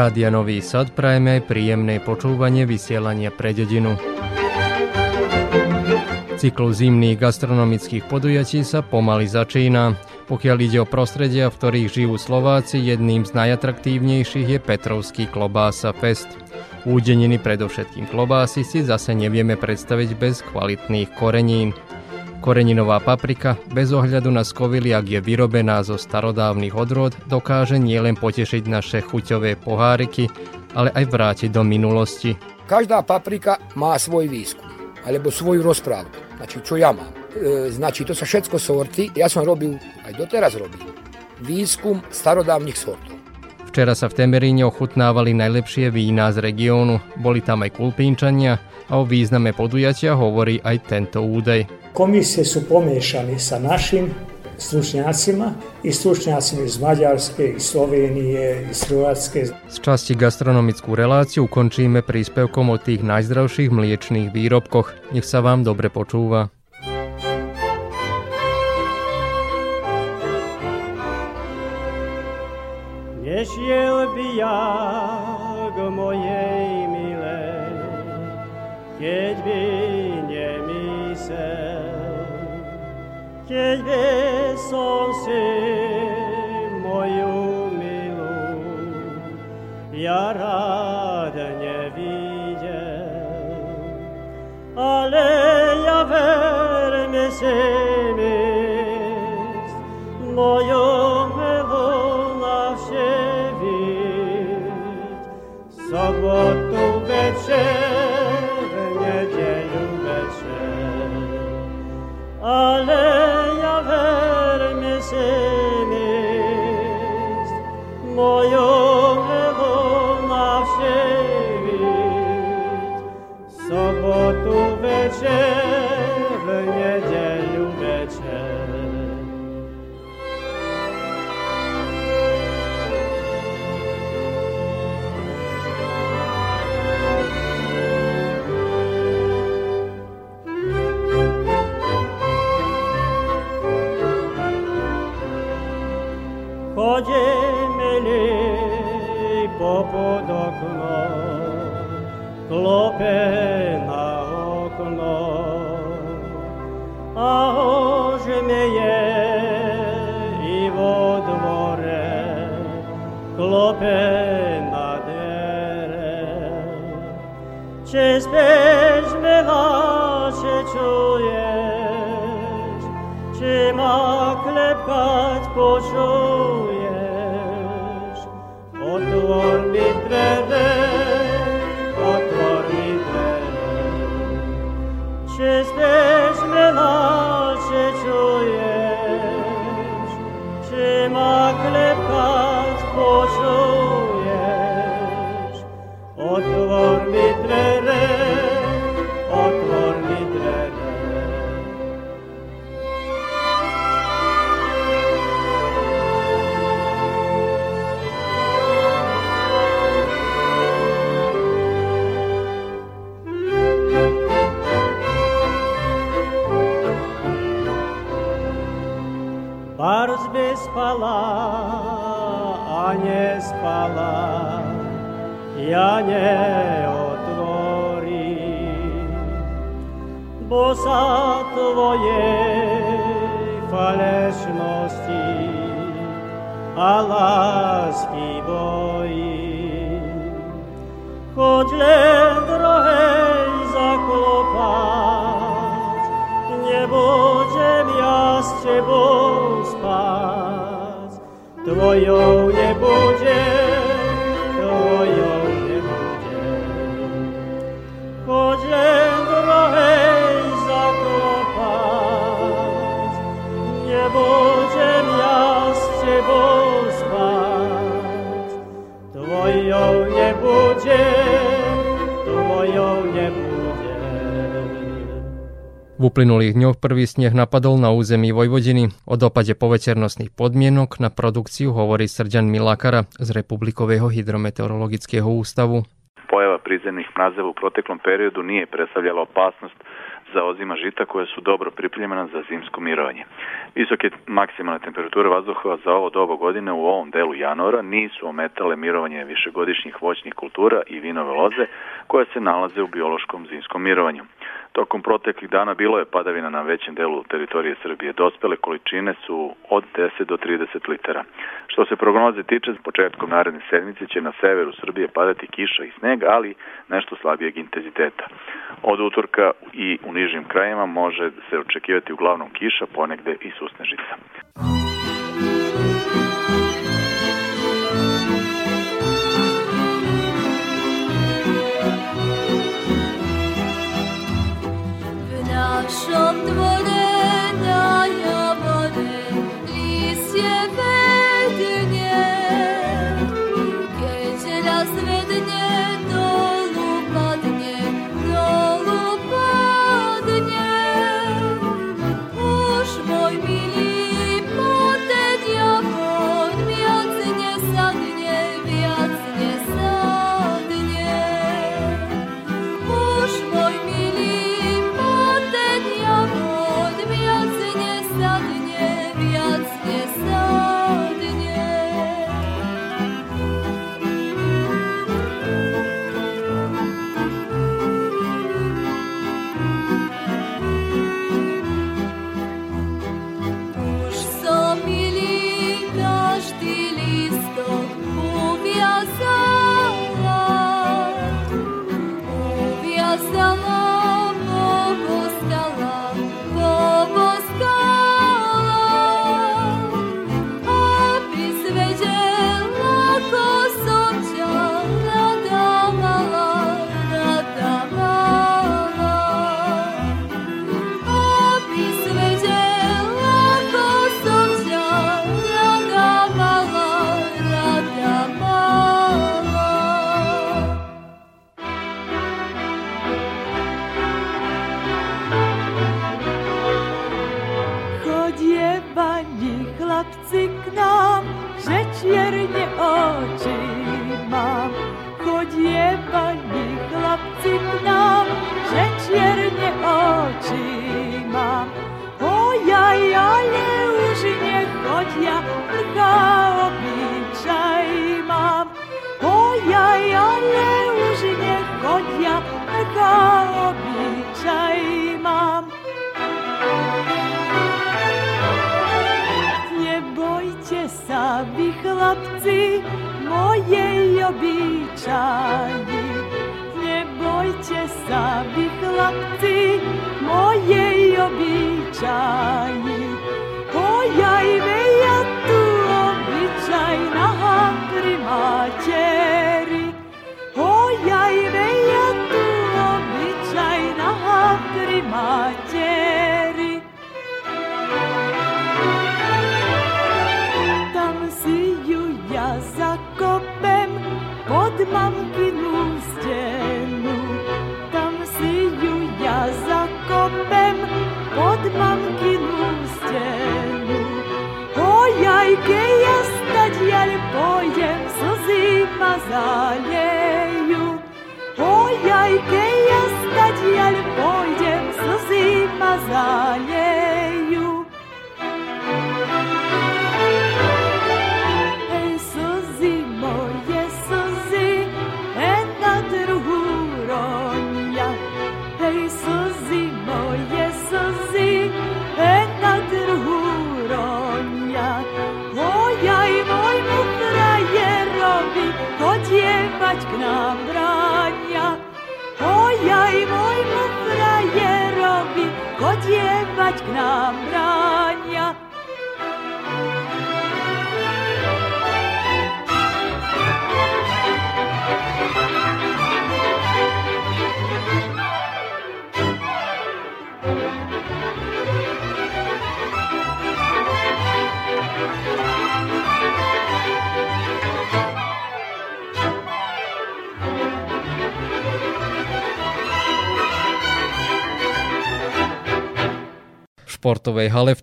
Rádia Nový Sad prajeme príjemné počúvanie vysielania pre dedinu. Cyklus zimných gastronomických podujatí sa pomaly začína. Pokiaľ ide o prostredia, v ktorých žijú Slováci, jedným z najatraktívnejších je Petrovský klobása fest. Údeniny predovšetkým klobásy si zase nevieme predstaviť bez kvalitných korenín. Koreninová paprika, bez ohľadu na skovily, ak je vyrobená zo starodávnych odrôd, dokáže nielen potešiť naše chuťové poháriky, ale aj vrátiť do minulosti. Každá paprika má svoj výskum, alebo svoju rozprávku, znači čo ja mám. E, znači to sa všetko sorty, ja som robil, aj doteraz robím, výskum starodávnych sortov. Včera sa v Temeríne ochutnávali najlepšie vína z regiónu, boli tam aj kulpínčania a o význame podujatia hovorí aj tento údaj. Komisije su pomiješani sa našim stručnjacima i stručnjacima iz Maďarske, iz Slovenije, iz Hrvatske. Z časti gastronomickú reláciu ukončíme príspevkom o tých najzdravších mliečných výrobkoch. Nech sa vám dobre počúva. Nešiel by ja k mojej milej, keď by keď by se podokno, klope na okno. A hože me je i vo dvore, klope na dere. Čez bezme vaše čuješ, će ma klepkat počuješ, por litre spala a nespala, ja neotvorím. Bo sa tvojej falešnosti a lásky bojím. Choď len druhej zaklopať, nebudem ja s tebou spať. Tvojou nebudem, V uplynulých dňoch prvý sneh napadol na území Vojvodiny. O dopade poveternostných podmienok na produkciu hovorí Srďan Milakara z Republikového hydrometeorologického ústavu. Pojava prizemnih mrazeva u proteklom periodu nije predstavljala opasnost za ozima žita koje su dobro pripremljena za zimsko mirovanje. Visoke maksimalne temperature vazduhova za ovo dobo godine u ovom delu januara nisu ometale mirovanje višegodišnjih voćnih kultura i vinove loze koje se nalaze u biološkom zimskom mirovanju. Tokom proteklih dana bilo je padavina na većem delu teritorije Srbije. Dospele količine su od 10 do 30 litara. Što se prognoze tiče, početkom naredne sedmice će na severu Srbije padati kiša i sneg, ali nešto slabijeg intenziteta. Od utorka i u nižim krajima može se očekivati uglavnom kiša, ponegde i susnežica. Yaşandı böyle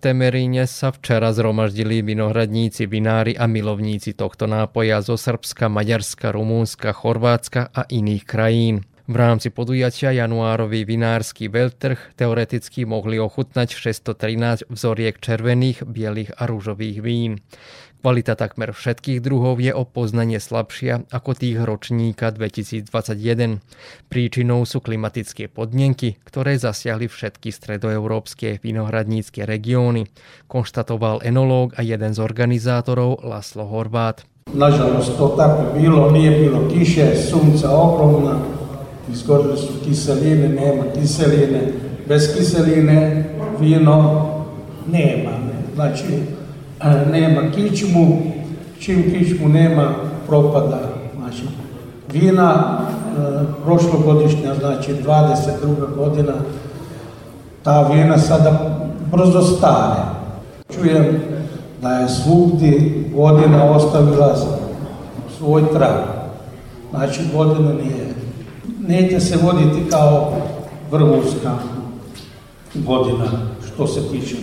Temeríne sa včera zhromaždili vinohradníci, vinári a milovníci tohto nápoja zo Srbska, Maďarska, Rumúnska, Chorvátska a iných krajín. V rámci podujatia januárový vinársky veľtrh teoreticky mohli ochutnať 613 vzoriek červených, bielých a rúžových vín. Kvalita takmer všetkých druhov je o poznanie slabšia ako tých ročníka 2021. Príčinou sú klimatické podmienky, ktoré zasiahli všetky stredoeurópske vinohradnícke regióny, konštatoval enológ a jeden z organizátorov Laslo Horvát. Nažalost to tako bilo, nije bilo kiše, sunca ogromna, izgorili su kiseline, nema kiseline, bez kiseline vino nema. Ne. Znači, e, nema kičmu, čim kičmu nema, propada. Znači, vina e, prošlogodišnja, znači 22. godina, ta vina sada brzo stare. Čujem da je svugdje godina ostavila svoj trag. Znači, godina nije neće se voditi kao vrhunska godina što se tiče.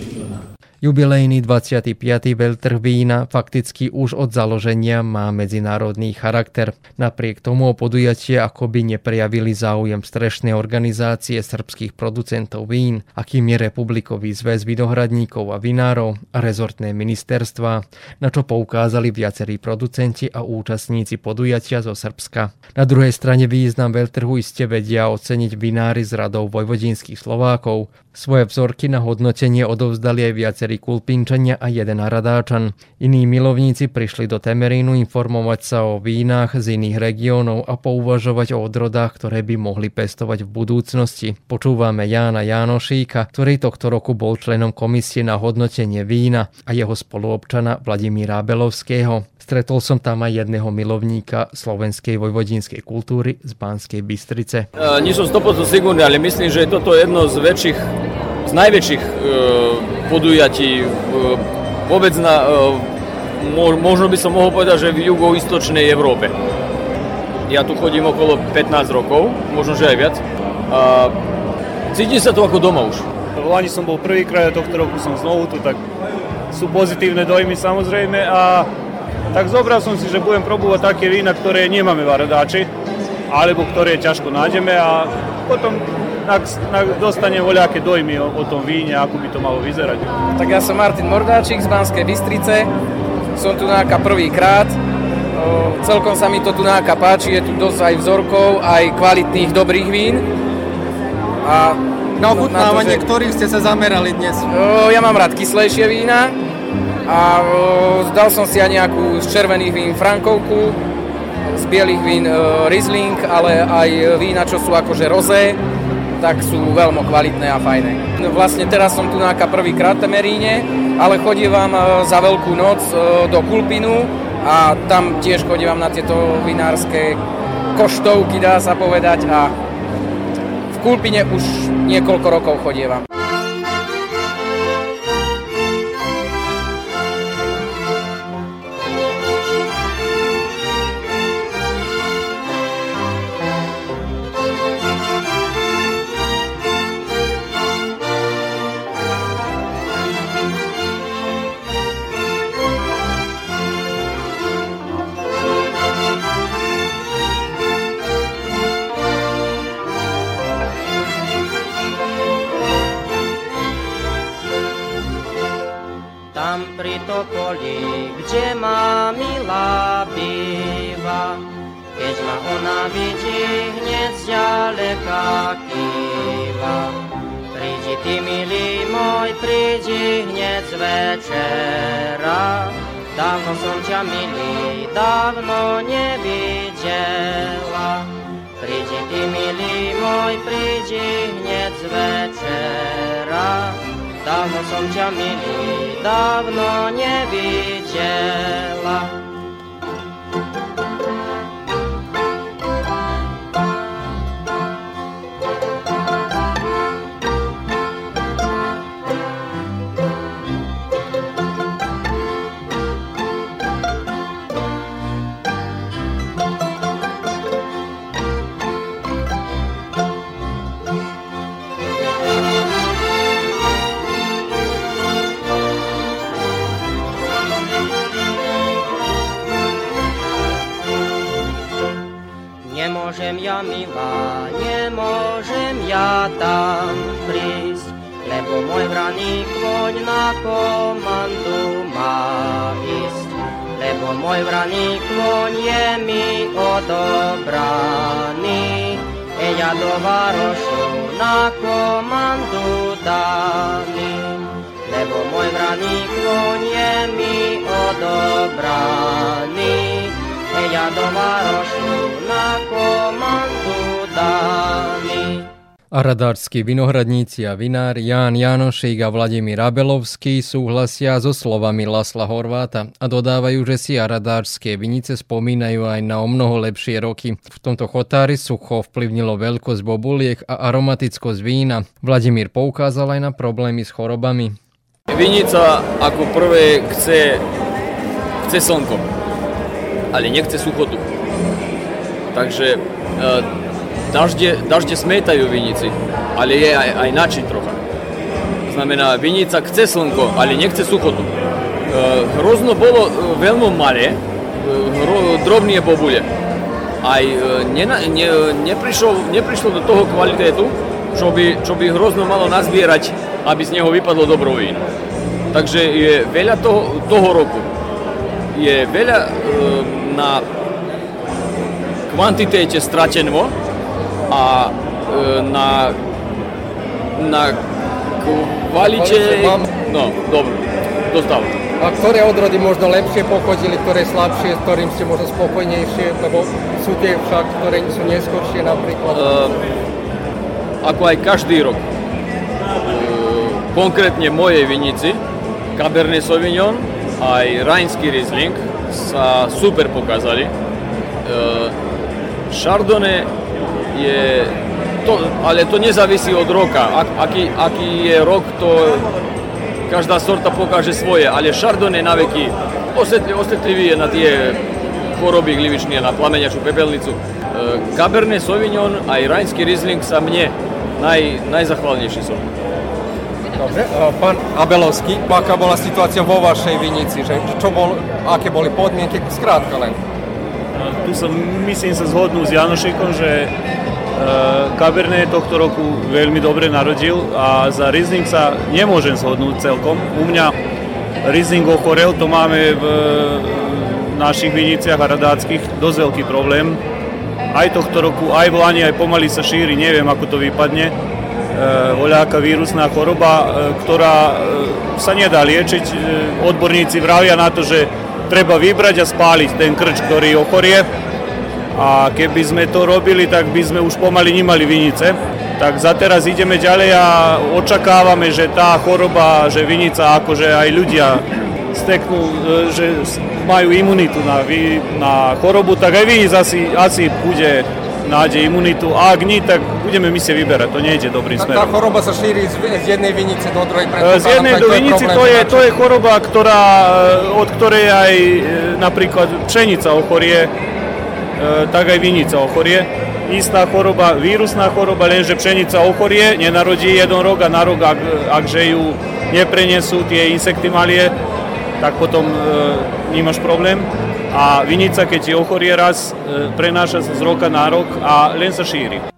Jubilejný 25. veľtrh vína fakticky už od založenia má medzinárodný charakter. Napriek tomu o podujatie akoby neprejavili záujem strešnej organizácie srbských producentov vín, akým je Republikový zväz vinohradníkov a vinárov a rezortné ministerstva, na čo poukázali viacerí producenti a účastníci podujatia zo Srbska. Na druhej strane význam veľtrhu iste vedia oceniť vinári z radov vojvodinských Slovákov. Svoje vzorky na hodnotenie odovzdali aj viacerí kulpinčania a jeden hradáčan. Iní milovníci prišli do Temerínu informovať sa o vínach z iných regiónov a pouvažovať o odrodách, ktoré by mohli pestovať v budúcnosti. Počúvame Jána Jánošíka, ktorý tohto roku bol členom komisie na hodnotenie vína a jeho spoluobčana Vladimíra Belovského. Stretol som tam aj jedného milovníka slovenskej vojvodinskej kultúry z Banskej Bystrice. E, nie som 100% sigurný, ale myslím, že je toto jedno z väčších, z najväčších e, podujatí e, vôbec na, e, možno by som mohol povedať, že v jugoistočnej Európe. Ja tu chodím okolo 15 rokov, možno že aj viac. A cítim sa tu ako doma už. Lani som bol prvýkrát, tohto roku som znovu tu, tak sú pozitívne dojmy samozrejme a tak zobral som si, že budem probovať také vína, ktoré nemáme v Aradáči, alebo ktoré ťažko nájdeme a potom ak, ak dostanem voľaké dojmy o, o tom víne, ako by to malo vyzerať. Tak ja som Martin Mordáčik z Banskej Bystrice, som tu náka prvýkrát. Celkom sa mi to tu náka páči, je tu dosť aj vzorkov, aj kvalitných dobrých vín. A na ochutnávanie, že... ktorých ste sa zamerali dnes? Ja mám rád kyslejšie vína, a zdal som si aj nejakú z červených vín Frankovku, z bielých vín Riesling, ale aj vína, čo sú akože rozé, tak sú veľmi kvalitné a fajné. Vlastne teraz som tu na prvýkrát v Temeríne, ale chodívam za veľkú noc do Kulpinu a tam tiež chodívam na tieto vinárske koštovky, dá sa povedať a v Kulpine už niekoľko rokov chodievam. dawno nie widziałem. Mi odobraný, e ja do Varošu na komandu daný. Lebo môj vraník voň je mi odobraný, e ja do Varošu na komandu daný. A radársky vinohradníci a vinár Ján Janošík a Vladimír Abelovský súhlasia so slovami Lasla Horváta a dodávajú, že si aradárske vinice spomínajú aj na o mnoho lepšie roky. V tomto chotári sucho vplyvnilo veľkosť bobuliek a aromatickosť vína. Vladimír poukázal aj na problémy s chorobami. Vinica ako prvé chce, chce slnko, ale nechce suchotu. Takže e, dažde, dažde smetajú vinici, ale je aj, aj način trocha. Znamená, vinica chce slnko, ale nechce suchotu. E, hrozno bolo e, veľmi malé, e, bobule. Aj e, ne, ne, neprišlo, neprišlo do toho kvalitetu, čo by, čo by hrozno malo nazbierať, aby z neho vypadlo dobro víno. Takže je veľa toho, toho roku. Je veľa e, na kvantitéte stračeno a e, na, na kvalite... No, dobro, dostávam. A ktoré odrody možno lepšie pochodili, ktoré slabšie, s ktorým ste možno spokojnejšie, lebo sú tie však, ktoré sú neskôršie napríklad? Uh, ako aj každý rok. Uh, konkrétne mojej vinici, Cabernet Sauvignon aj Rajnský Riesling sa super pokázali. Chardonnay je to, ale to nezávisí od roka. Ak, aký, aký je rok, to každá sorta pokáže svoje, ale Chardonnay na veky osvetli, osvetlivý je na tie choroby glivičné, na plameňačú pepelnicu. E, Cabernet Sauvignon aj Rajnský Riesling sa mne naj, najzachvalnejší sú. Dobre, e, pán Abelovský, aká bola situácia vo vašej vinici? Že čo bol, aké boli podmienky? Skrátka len. Tu som, myslím, sa zhodnú s Janošekom, že Uh, Cabernet tohto roku veľmi dobre narodil a za Riesling sa nemôžem zhodnúť celkom. U mňa Riesling ochorel, to máme v našich viniciach a radáckých dosť veľký problém. Aj tohto roku, aj v Lani, aj pomaly sa šíri, neviem ako to vypadne. Voľaká vírusná choroba, uh, ktorá sa nedá liečiť. Odborníci vravia na to, že treba vybrať a spáliť ten krč, ktorý ochorie a keby sme to robili, tak by sme už pomaly nemali vinice. Tak za teraz ideme ďalej a očakávame, že tá choroba, že vinica, akože aj ľudia steknú, e, že majú imunitu na, na chorobu, tak aj vinic asi, asi bude nádej imunitu. A ak nie, tak budeme my si vyberať. To nejde dobrým tak smerom. tá choroba sa šíri z, z jednej vinice do druhej. Z jednej do vinici to je, to je choroba, ktorá, od ktorej aj e, napríklad pšenica ochorie, E, tak aj vinica ochorie. Istá choroba, vírusná choroba, lenže pšenica ochorie, nenarodí jeden rok a na rok, ak, akže ju neprenesú tie insektimálie, tak potom e, nemáš problém. A vinica, keď ti ochorie raz, e, prenáša sa z roka na rok a len sa šíri.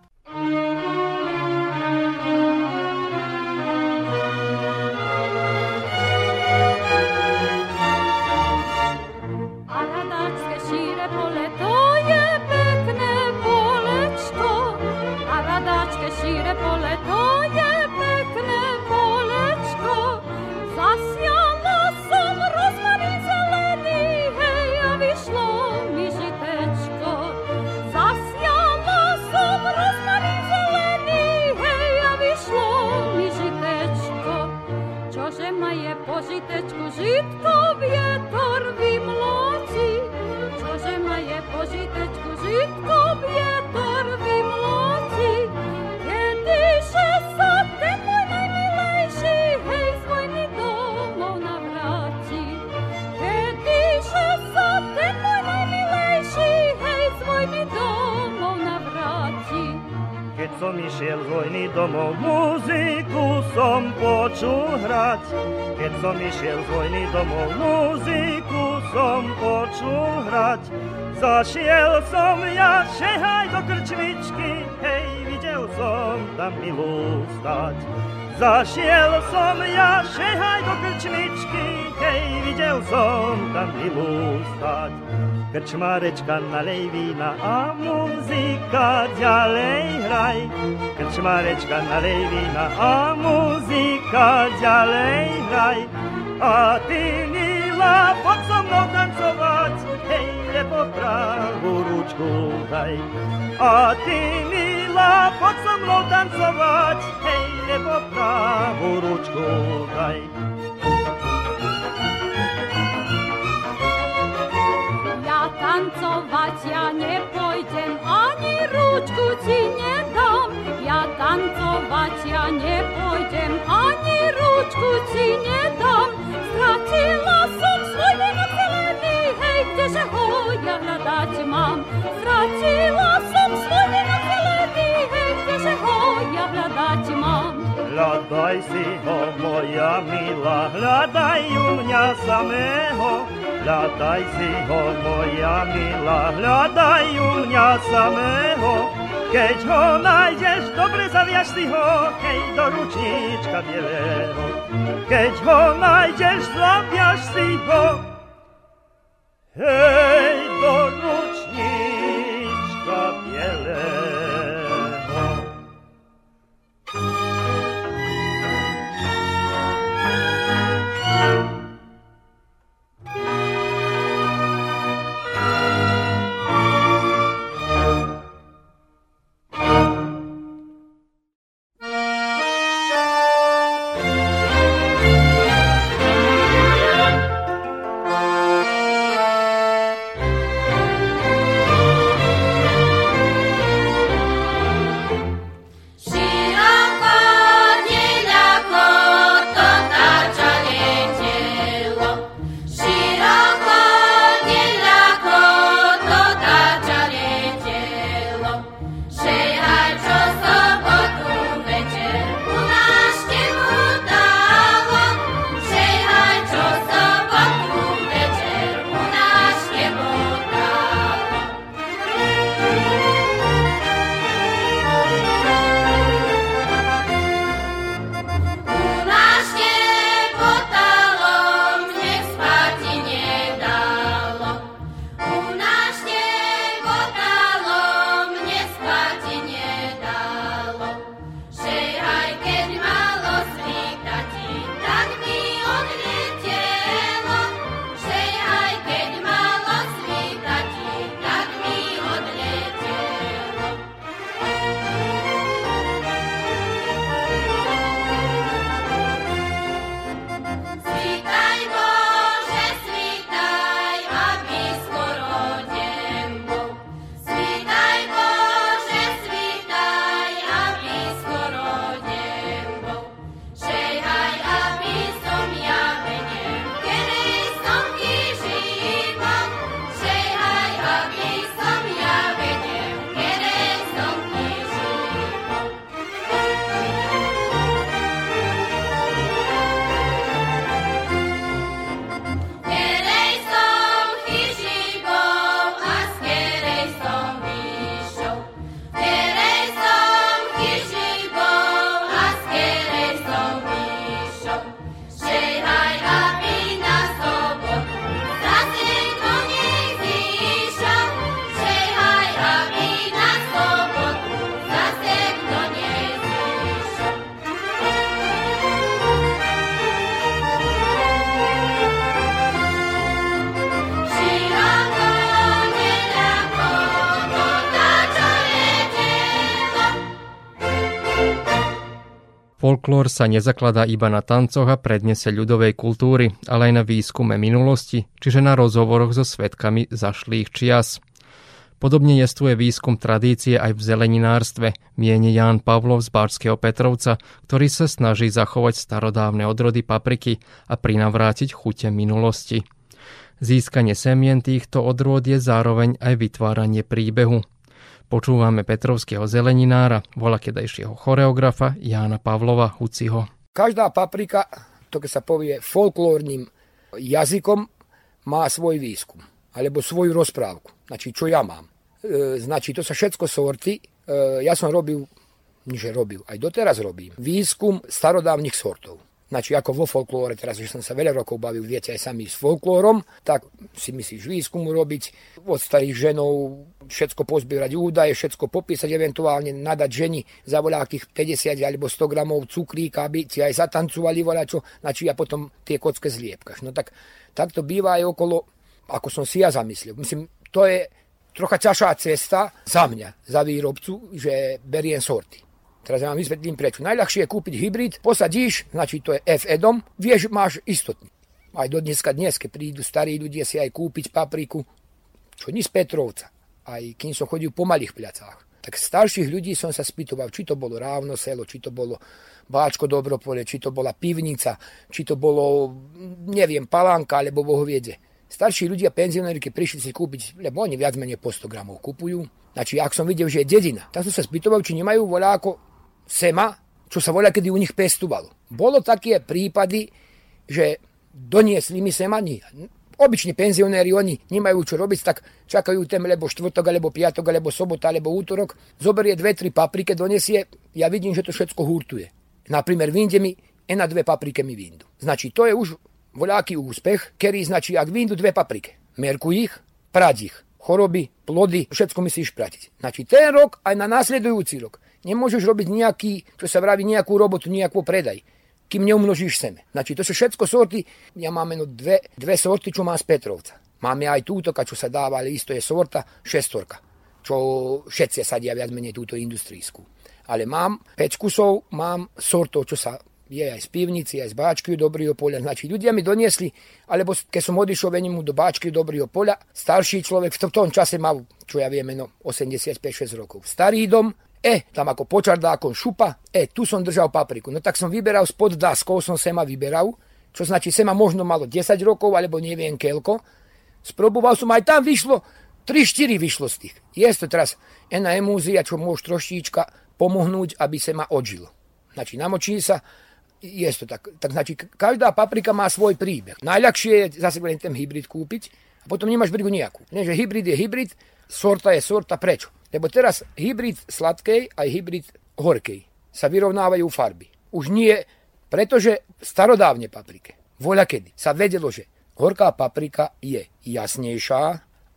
Nalej vína a muzika ďalej hraj. Krčmarečka nalej vína a muzika ďalej hraj. A ty milá, poď so mnou tancovať, hej, lebo pravú ručku daj. A ty milá, poď so mnou tancovať, hej, lebo pravú ručku daj. Tancovať ja nepôjdem, ani ručku ti nedám. Ja tancovať ja nepôjdem, ani ručku ti nedám. Stratila som svoj venok zelený, hej, kdeže ho ja hľadať mám. Stratila som svoj venok zelený, hej, kdeže ho ja hľadať mám. Hľadaj si ho, moja milá, hľadaj u mňa samého. Hľadaj si ho, moja milá, hľadaj u mňa samého. Keď ho nájdeš, dobre zaviaž si ho, hej, do ručníčka bielého. Keď ho nájdeš, zaviaž si ho, hej, do ručníčka Folklór sa nezakladá iba na tancoch a prednese ľudovej kultúry, ale aj na výskume minulosti, čiže na rozhovoroch so svetkami zašlých čias. Podobne jestuje výskum tradície aj v zeleninárstve, mieni Ján Pavlov z Bárskeho Petrovca, ktorý sa snaží zachovať starodávne odrody papriky a prinavrátiť chute minulosti. Získanie semien týchto odrôd je zároveň aj vytváranie príbehu. Počúvame Petrovského zeleninára, volakedajšieho choreografa Jána Pavlova Huciho. Každá paprika, to keď sa povie folklórnym jazykom, má svoj výskum, alebo svoju rozprávku. Znači, čo ja mám. E, znači, to sa všetko sorty. E, ja som robil, niže robil, aj doteraz robím, výskum starodávnych sortov. Znači, ako vo folklóre, teraz, že som sa veľa rokov bavil, viete, aj sami s folklórom, tak si myslíš výskum urobiť, od starých ženov všetko pozbierať údaje, všetko popísať, eventuálne nadať ženi za voľakých 50 alebo 100 gramov cukríka, aby ti aj zatancovali voľačo, znači a potom tie kocke zliepkaš. No tak, tak to býva aj okolo, ako som si ja zamyslel. Myslím, to je trocha ťažšá cesta za mňa, za výrobcu, že beriem sorty. Teraz ja vám vysvetlím prečo. Najľahšie je kúpiť hybrid, posadíš, znači to je F-edom, vieš, máš istotný. Aj do dneska dnes, keď prídu starí ľudia si aj kúpiť papriku, čo ni z Petrovca, aj kým som chodil po malých pľacách. Tak starších ľudí som sa spýtoval, či to bolo Rávno selo, či to bolo Báčko Dobropole, či to bola pivnica, či to bolo, neviem, Palánka, alebo Bohoviede. Starší ľudia, penzionéri, keď prišli si kúpiť, lebo oni viac menej po 100 gramov kupujú. Znači, ak som videl, že je dedina, tak som sa spýtoval, či nemajú voľa ako sema, čo sa voľa kedy u nich pestovalo. Bolo také prípady, že doniesli mi sema, nie. Obyčni penzionéri, oni nemajú čo robiť, tak čakajú ten, lebo štvrtok, alebo piatok, alebo sobota, alebo útorok. Zoberie dve, tri paprike, donesie, ja vidím, že to všetko hurtuje. Napríklad vinde mi, e na dve paprike mi vindu. Znači, to je už voľaký úspech, ktorý značí, ak vindu dve paprike. Merkuj ich, prať ich. Choroby, plody, všetko musíš pratiť. Znači, ten rok aj na následujúci rok nemôžeš robiť nejaký, čo sa vraví, nejakú robotu, nejakú predaj kým neumnožíš seme. Znači, to sú všetko sorty, ja mám no dve, dve sorty, čo mám z Petrovca. Máme aj túto, čo sa dáva, ale isto je sorta, šestorka, čo všetci sadia viac menej túto industrijskú. Ale mám 5 kusov, mám sortov, čo sa je aj z pivnici, aj z Báčky Dobrýho poľa. Znači, ľudia mi doniesli, alebo keď som odišiel venimu do Báčky Dobrýho poľa, starší človek v tom čase mal, čo ja viem, no 85-6 rokov. Starý dom, E, tam ako počardákom šupa, e, tu som držal papriku. No tak som vyberal spod daskou, som sema vyberal, čo znači sema možno malo 10 rokov, alebo neviem keľko. Sproboval som, aj tam vyšlo, 3-4 vyšlo z tých. Je to teraz ena emúzia, čo môže trošička pomohnúť, aby sa ma odžilo. Znači, namočí sa, je to tak. Tak znači, každá paprika má svoj príbeh. Najľahšie je zase ten hybrid kúpiť a potom nemáš brigu nejakú. Nie, že hybrid je hybrid, sorta je sorta, prečo? Lebo teraz hybrid sladkej aj hybrid horkej sa vyrovnávajú farby. Už nie, pretože starodávne paprike, voľa kedy, sa vedelo, že horká paprika je jasnejšia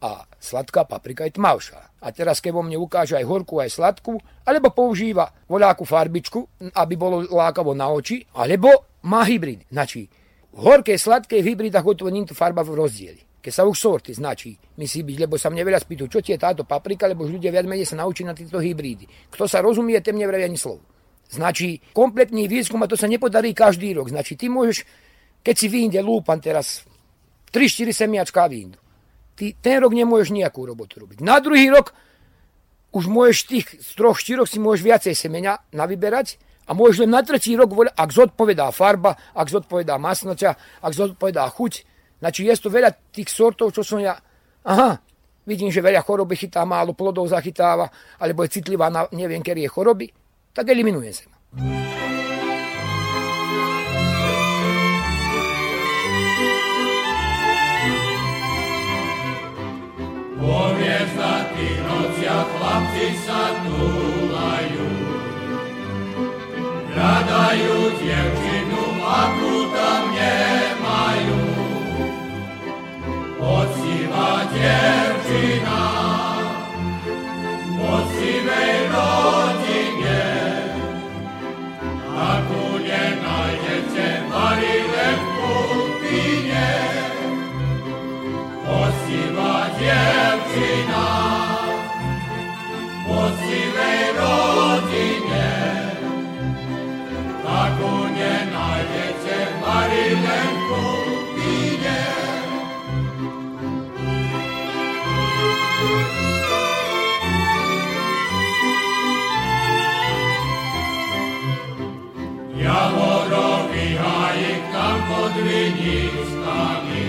a sladká paprika je tmavšia. A teraz, keď vo mne ukáže aj horkú, aj sladkú, alebo používa voľakú farbičku, aby bolo lákavo na oči, alebo má hybrid. Znači, v horkej, sladkej hybridách to farba v rozdieli keď sa už sorty značí, musí byť, lebo sa mne veľa spýtu, čo ti je táto paprika, lebo už ľudia viac menej sa naučí na tieto hybrídy. Kto sa rozumie, ten nevravia ani slovo. Značí, kompletný výskum a to sa nepodarí každý rok. Značí, ty môžeš, keď si vyjde lúpan teraz, 3-4 semiačka vyjdu. Ty ten rok nemôžeš nejakú robotu robiť. Na druhý rok už môžeš tých z troch, štyroch si môžeš viacej semenia navyberať a môžeš len na tretí rok, ak zodpovedá farba, ak zodpovedá masnoťa, ak zodpovedá chuť, Znači, je to veľa tých sortov, čo som ja... Aha, vidím, že veľa choroby chytá, málo plodov zachytáva, alebo je citlivá na neviem, kedy je choroby, tak eliminujem sa. Po hviezdnatých nociach chlapci sa túlajú, hľadajú dievčinu, akú tam 我骑马天去哪？odrinjiskami.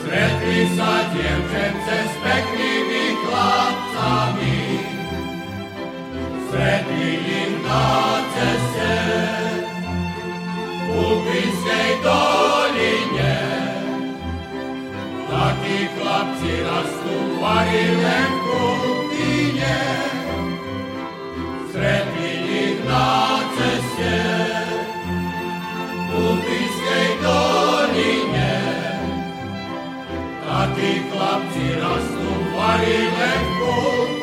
Sretni sa djevčence s peknimi hlapcami, sretni im dace se u Pinskej doline. Taki hlapci rastu varile kupinje, sretni im dace chlapci rastu, varí lepku,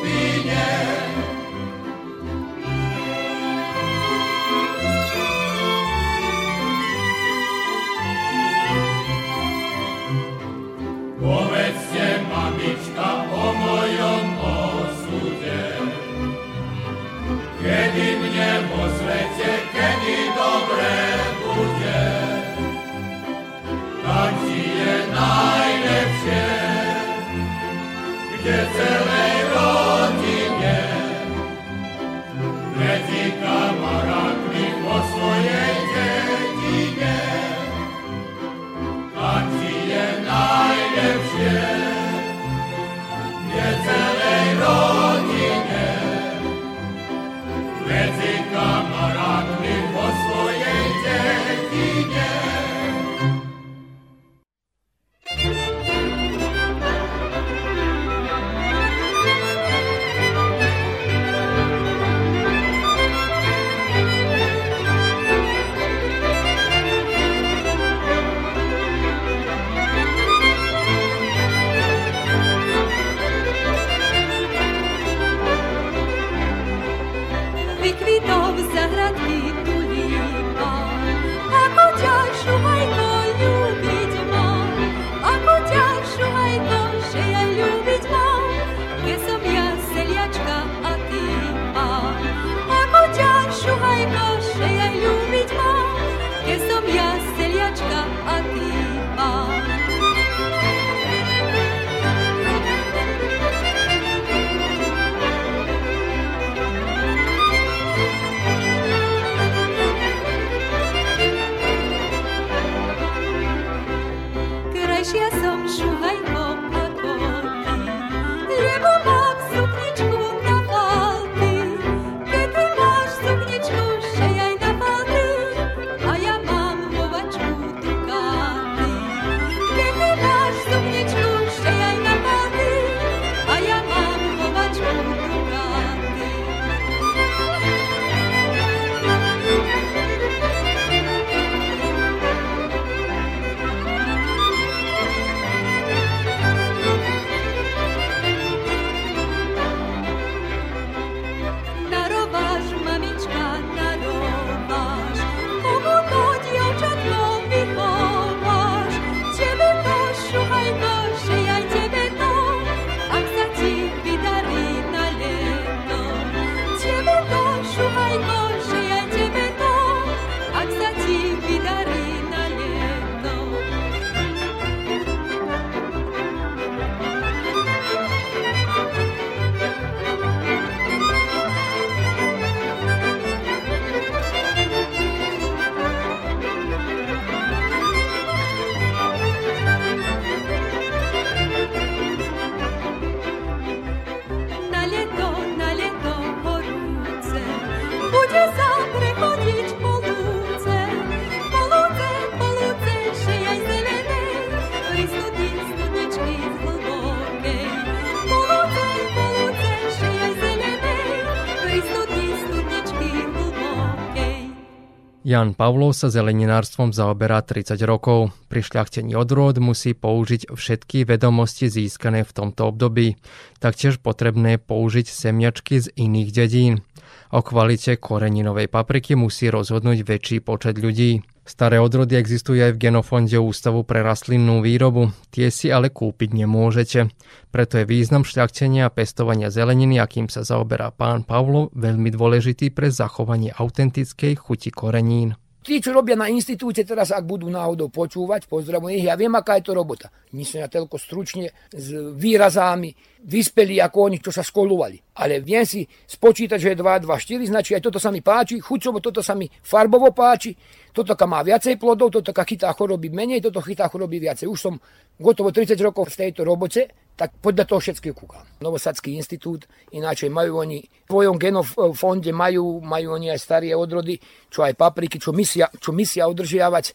Jan Pavlov sa zeleninárstvom zaoberá 30 rokov. Pri šľachtení odrôd musí použiť všetky vedomosti získané v tomto období. Taktiež potrebné použiť semiačky z iných dedín. O kvalite koreninovej papriky musí rozhodnúť väčší počet ľudí. Staré odrody existujú aj v genofonde Ústavu pre rastlinnú výrobu, tie si ale kúpiť nemôžete. Preto je význam šľachtenia a pestovania zeleniny, akým sa zaoberá pán Pavlov, veľmi dôležitý pre zachovanie autentickej chuti korenín. Tí, čo robia na inštitúte teraz, ak budú náhodou počúvať, pozdravujem ich, ja viem, aká je to robota. My sme na telko stručne s výrazami vyspeli ako oni, čo sa školovali. Ale viem si spočítať, že je 2, 2, 4, značí aj toto sa mi páči, chuťovo toto sa mi farbovo páči, toto má viacej plodov, toto chytá choroby menej, toto chytá choroby viacej. Už som gotovo 30 rokov v tejto robote, tak podľa toho všetkého kúkam. Novosadský institút, ináč majú oni, v svojom genofonde majú, majú oni aj staré odrody, čo aj papriky, čo misia, čo misia udržiavať e,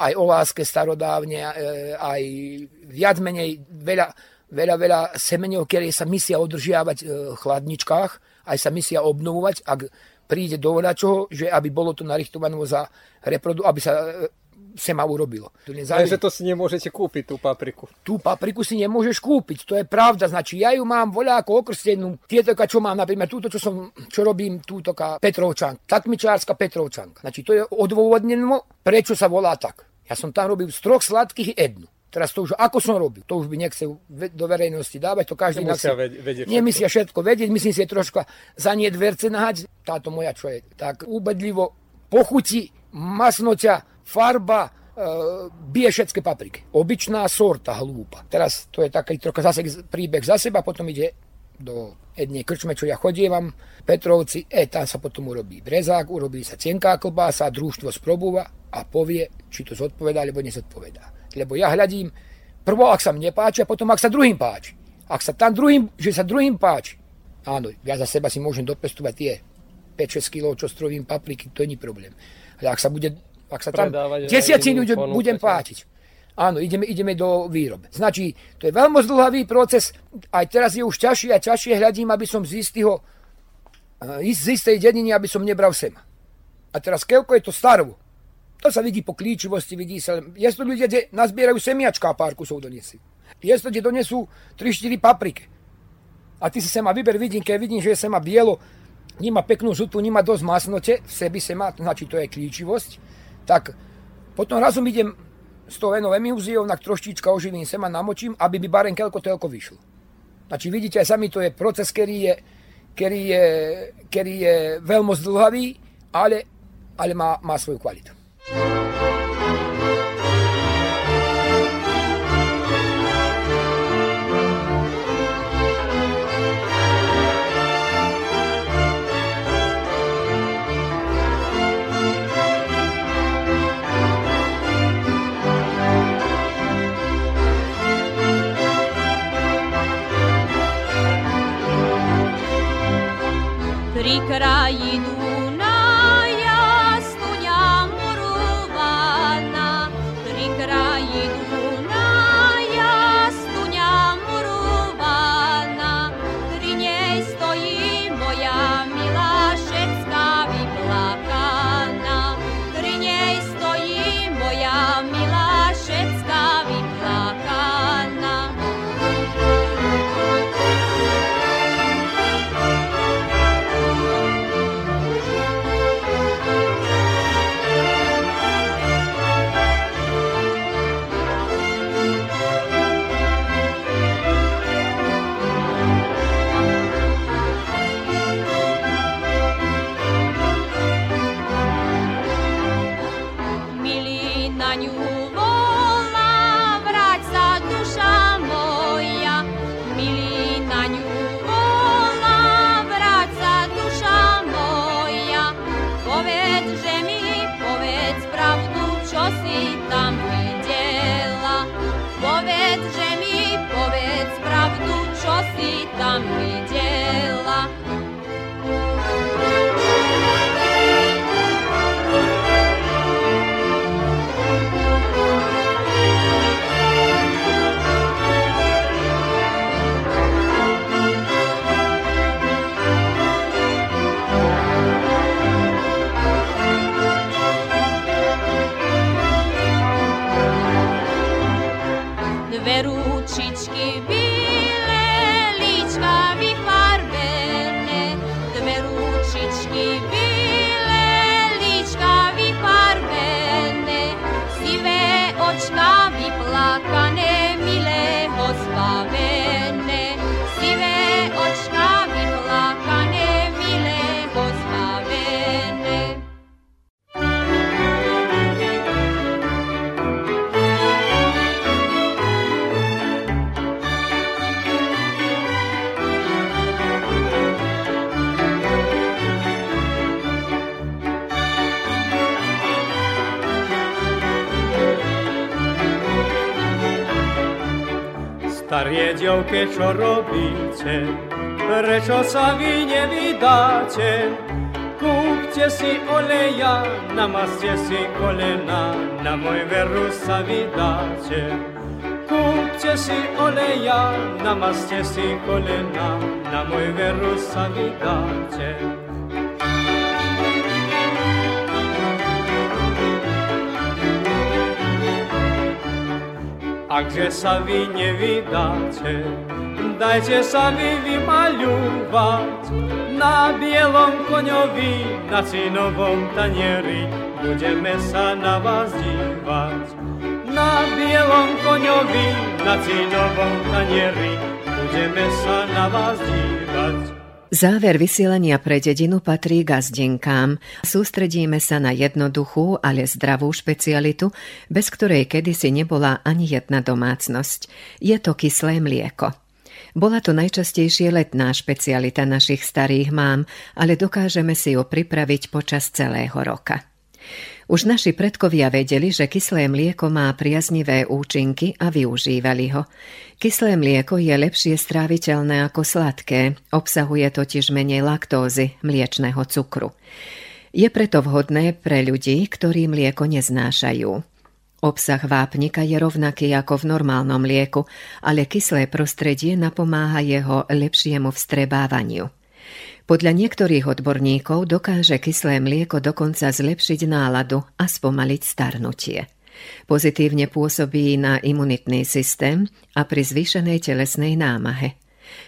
aj o láske starodávne, e, aj viac menej veľa, veľa, veľa semeňov, ktoré sa misia udržiavať v chladničkách, aj sa misia obnovovať, ak príde do čoho, že aby bolo to narichtované za reprodu, aby sa e, sema urobilo. To Takže to si nemôžete kúpiť, tú papriku. Tú papriku si nemôžeš kúpiť, to je pravda. Znači, ja ju mám voľako okrstenú. Tieto, čo mám, napríklad túto, čo, som, čo robím, túto Petrovčanka, takmičárska Petrovčanka. Znači, to je odôvodneno, prečo sa volá tak. Ja som tam robil z troch sladkých jednu. Teraz to už, ako som robil, to už by nechce do verejnosti dávať, to každý Nemusia vedieť. Nemysia všetko vedieť, myslím si, je troška za nie dverce nahať. Táto moja čo je, tak ubedlivo pochuti, masnoťa, farba, e, bije všetky papriky. Obyčná sorta, hlúpa. Teraz to je taký trocha zase príbeh za seba, potom ide do jednej krčme, čo ja chodievam, Petrovci, e, tam sa potom urobí brezák, urobí sa cienká klbása, družstvo sprobúva a povie, či to zodpovedá, alebo nezodpovedá. Lebo ja hľadím, prvo, ak sa mne páči, a potom, ak sa druhým páči. Ak sa tam druhým, že sa druhým páči. Áno, ja za seba si môžem dopestovať tie 5-6 kg, čo strovím papriky, to nie je problém. Ale ak sa bude, ak sa tam desiatí ľudí budem páčiť. Áno, ideme, ideme do výroby. Znači, to je veľmi zdlhavý proces. Aj teraz je už ťažšie a ťažšie hľadím, aby som z istého, z istej dediny, aby som nebral sema. A teraz, keľko je to starovo, to sa vidí po klíčivosti, vidí sa. Je to ľudia, kde nazbierajú semiačka a pár kusov donesú. Je to, kde donesú 3-4 papriky. A ty si sa ma vyber, vidím, keď vidím, že je sa ma bielo, nemá peknú žutu, nemá dosť masnote, v sebi sa má, znači to je klíčivosť, tak potom razom idem s tou venou emulziou, na troštička oživím sema, namočím, aby mi baren kelko telko vyšlo. Znači vidíte, aj sami to je proces, ktorý je, ktorý je, ktorý je veľmi zdlhavý, ale, ale má, má svoju kvalitu. Pri kraji Dievke, čo robíte? Prečo sa vy nevydáte? Kúpte si oleja, namaste si kolena, na môj veru sa vydáte. Kúpte si oleja, namaste si kolena, na môj veru sa vydáte. Akže sa vy nevydáte, dajte sa vy vymaľovať na bielom koňovi, na cinovom tanieri, budeme sa na vás dívať. Na bielom koňovi, na cinovom tanieri, budeme sa na vás dívať. Záver vysielania pre dedinu patrí gazdinkám. Sústredíme sa na jednoduchú, ale zdravú špecialitu, bez ktorej kedysi nebola ani jedna domácnosť. Je to kyslé mlieko. Bola to najčastejšie letná špecialita našich starých mám, ale dokážeme si ju pripraviť počas celého roka. Už naši predkovia vedeli, že kyslé mlieko má priaznivé účinky a využívali ho. Kyslé mlieko je lepšie stráviteľné ako sladké, obsahuje totiž menej laktózy, mliečného cukru. Je preto vhodné pre ľudí, ktorí mlieko neznášajú. Obsah vápnika je rovnaký ako v normálnom mlieku, ale kyslé prostredie napomáha jeho lepšiemu vstrebávaniu. Podľa niektorých odborníkov dokáže kyslé mlieko dokonca zlepšiť náladu a spomaliť starnutie. Pozitívne pôsobí na imunitný systém a pri zvýšenej telesnej námahe.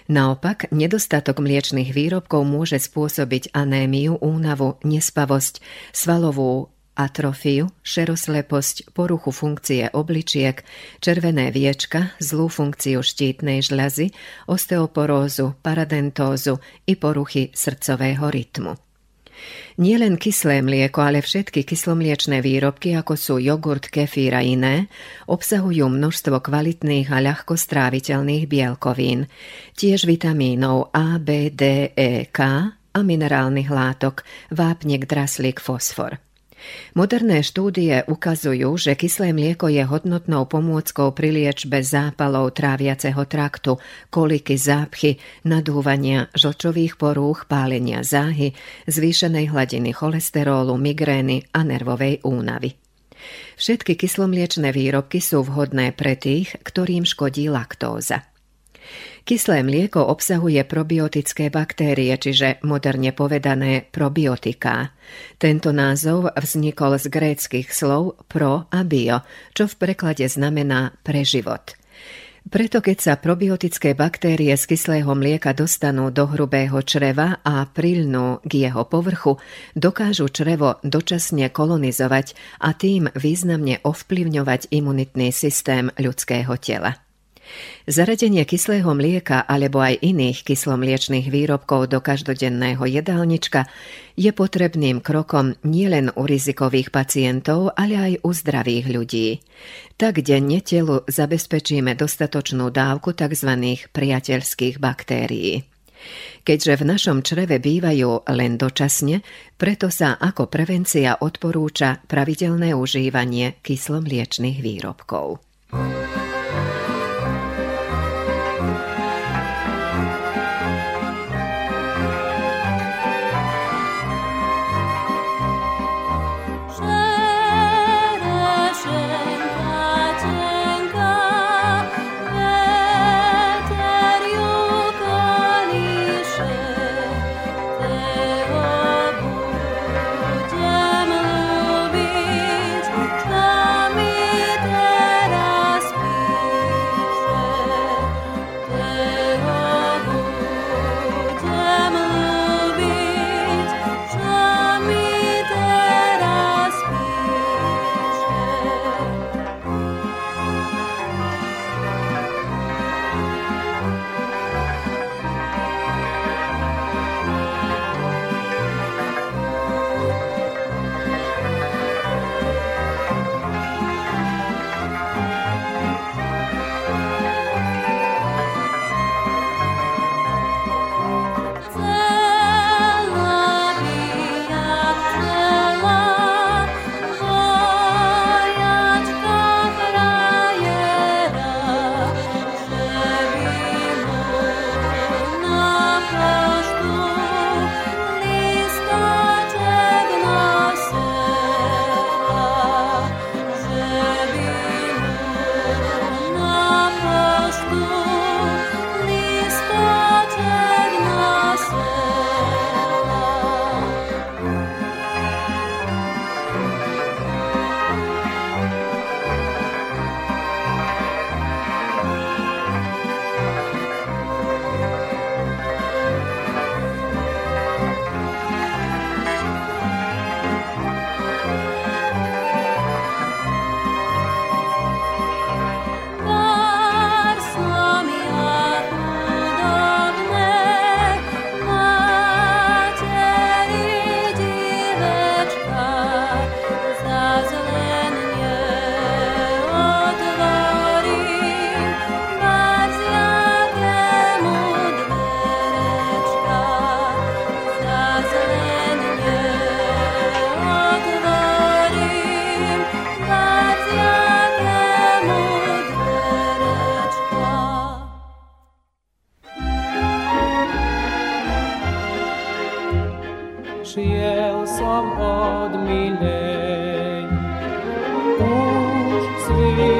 Naopak, nedostatok mliečných výrobkov môže spôsobiť anémiu, únavu, nespavosť, svalovú atrofiu, šerosleposť, poruchu funkcie obličiek, červené viečka, zlú funkciu štítnej žľazy, osteoporózu, paradentózu i poruchy srdcového rytmu. Nielen kyslé mlieko, ale všetky kyslomliečné výrobky, ako sú jogurt, kefír a iné, obsahujú množstvo kvalitných a ľahko stráviteľných bielkovín, tiež vitamínov A, B, D, E, K a minerálnych látok, vápnik, draslík, fosfor. Moderné štúdie ukazujú, že kyslé mlieko je hodnotnou pomôckou pri liečbe zápalov tráviaceho traktu, koliky zápchy, nadúvania, žlčových porúch, pálenia záhy, zvýšenej hladiny cholesterólu, migrény a nervovej únavy. Všetky kyslomliečné výrobky sú vhodné pre tých, ktorým škodí laktóza. Kyslé mlieko obsahuje probiotické baktérie, čiže moderne povedané probiotiká. Tento názov vznikol z gréckých slov pro a bio, čo v preklade znamená pre život. Preto keď sa probiotické baktérie z kyslého mlieka dostanú do hrubého čreva a prilnú k jeho povrchu, dokážu črevo dočasne kolonizovať a tým významne ovplyvňovať imunitný systém ľudského tela. Zaradenie kyslého mlieka alebo aj iných kyslomliečných výrobkov do každodenného jedálnička je potrebným krokom nielen u rizikových pacientov, ale aj u zdravých ľudí. Tak denne telu zabezpečíme dostatočnú dávku tzv. priateľských baktérií. Keďže v našom čreve bývajú len dočasne, preto sa ako prevencia odporúča pravidelné užívanie kyslomliečných výrobkov. riječ jel sam od miljenja. Už svi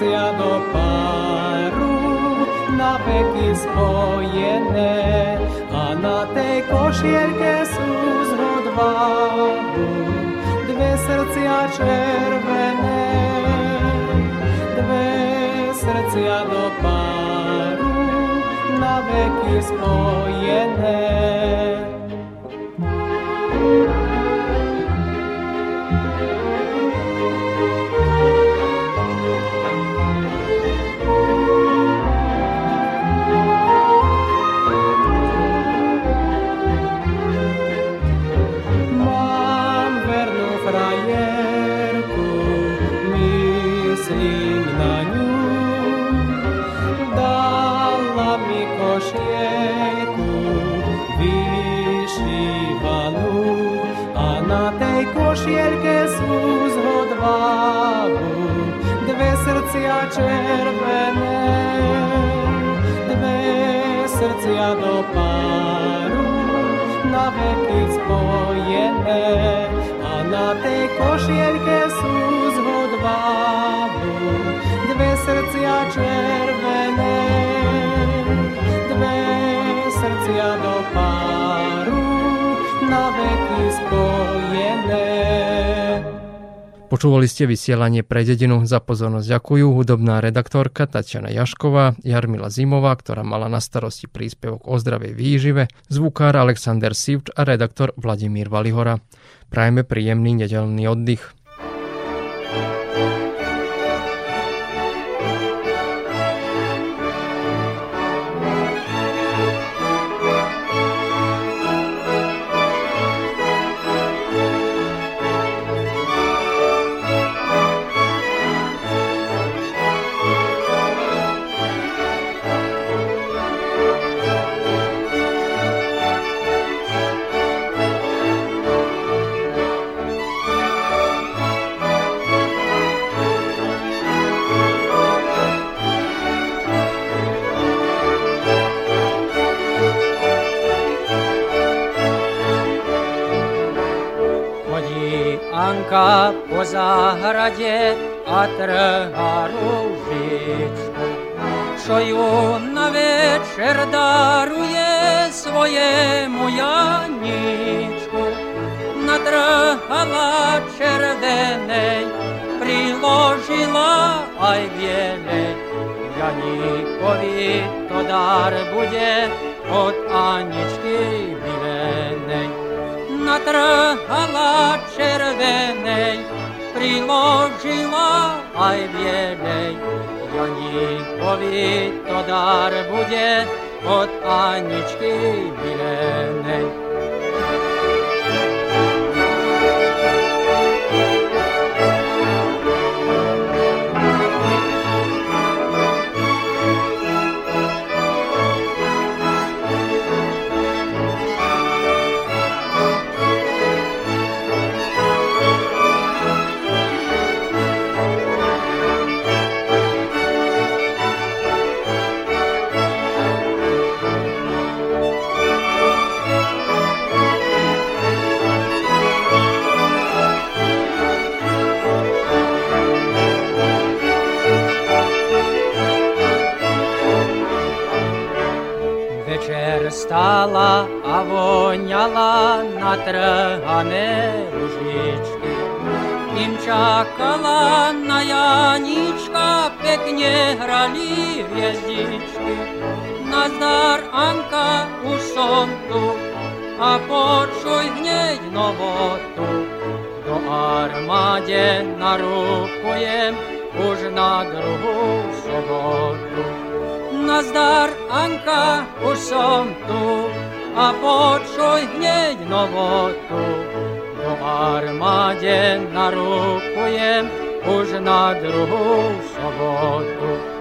srdcia do páru na veky spojené a na tej košielke sú z hodvábu dve srdcia červené, dve srdcia do páru na veky spojené. Srdcia do páru na veky spojené a na tej sú z hodvábu dve srdcia červené, dve srdcia do Počúvali ste vysielanie pre dedinu. Za pozornosť ďakujú hudobná redaktorka Tatiana Jašková, Jarmila Zimová, ktorá mala na starosti príspevok o zdravej výžive, zvukár Alexander Sivč a redaktor Vladimír Valihora. Prajme príjemný nedelný oddych. Chodí Anka po záhrade a trhá rúžičku, čo ju na večer daruje svojemu Janíčku. Natrhala červenej, priložila aj bielej. Janíkovi to dar bude od Aničky milenej natrhala červenej, priložila aj bielej. Janíkovi to dar bude od Aničky milenej. Stála a voňala natrhané ružičky. ním čakala na Janíčka, pekne hrali hviezdičky. Nazdar, Anka, už som tu a počuj hneď novotu. Do armáde narukujem už na druhú sobotu. Nazdar, Anka, už som tu a počuj hneď novotu. Do armáde narukujem už na druhú sobotu.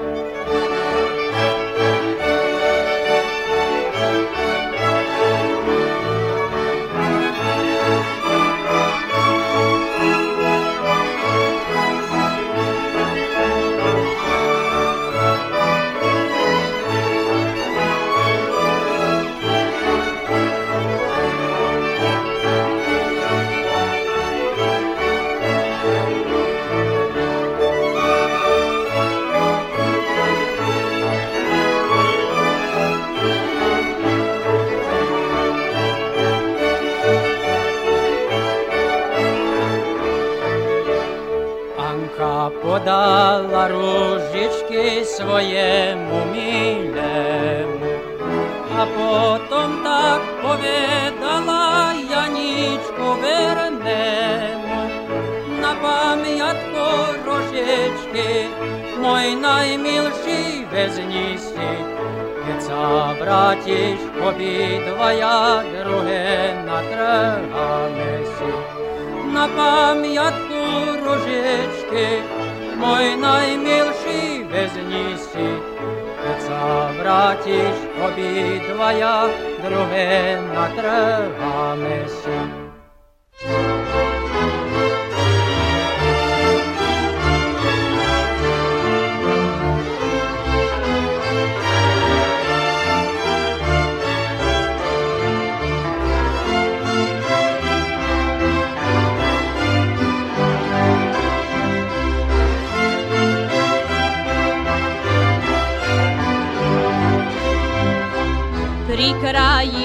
Anka podala ružičky svojemu milému a potom tak povedala Janíčku vernému na pamiatku rožičky môj najmilší vezni si keď sa vrátiš obidvaja druhé natrháme si na pamiatku rožičky, môj najmilší vezni si. Keď sa vrátiš obidvaja, druhé natrháme si. Pri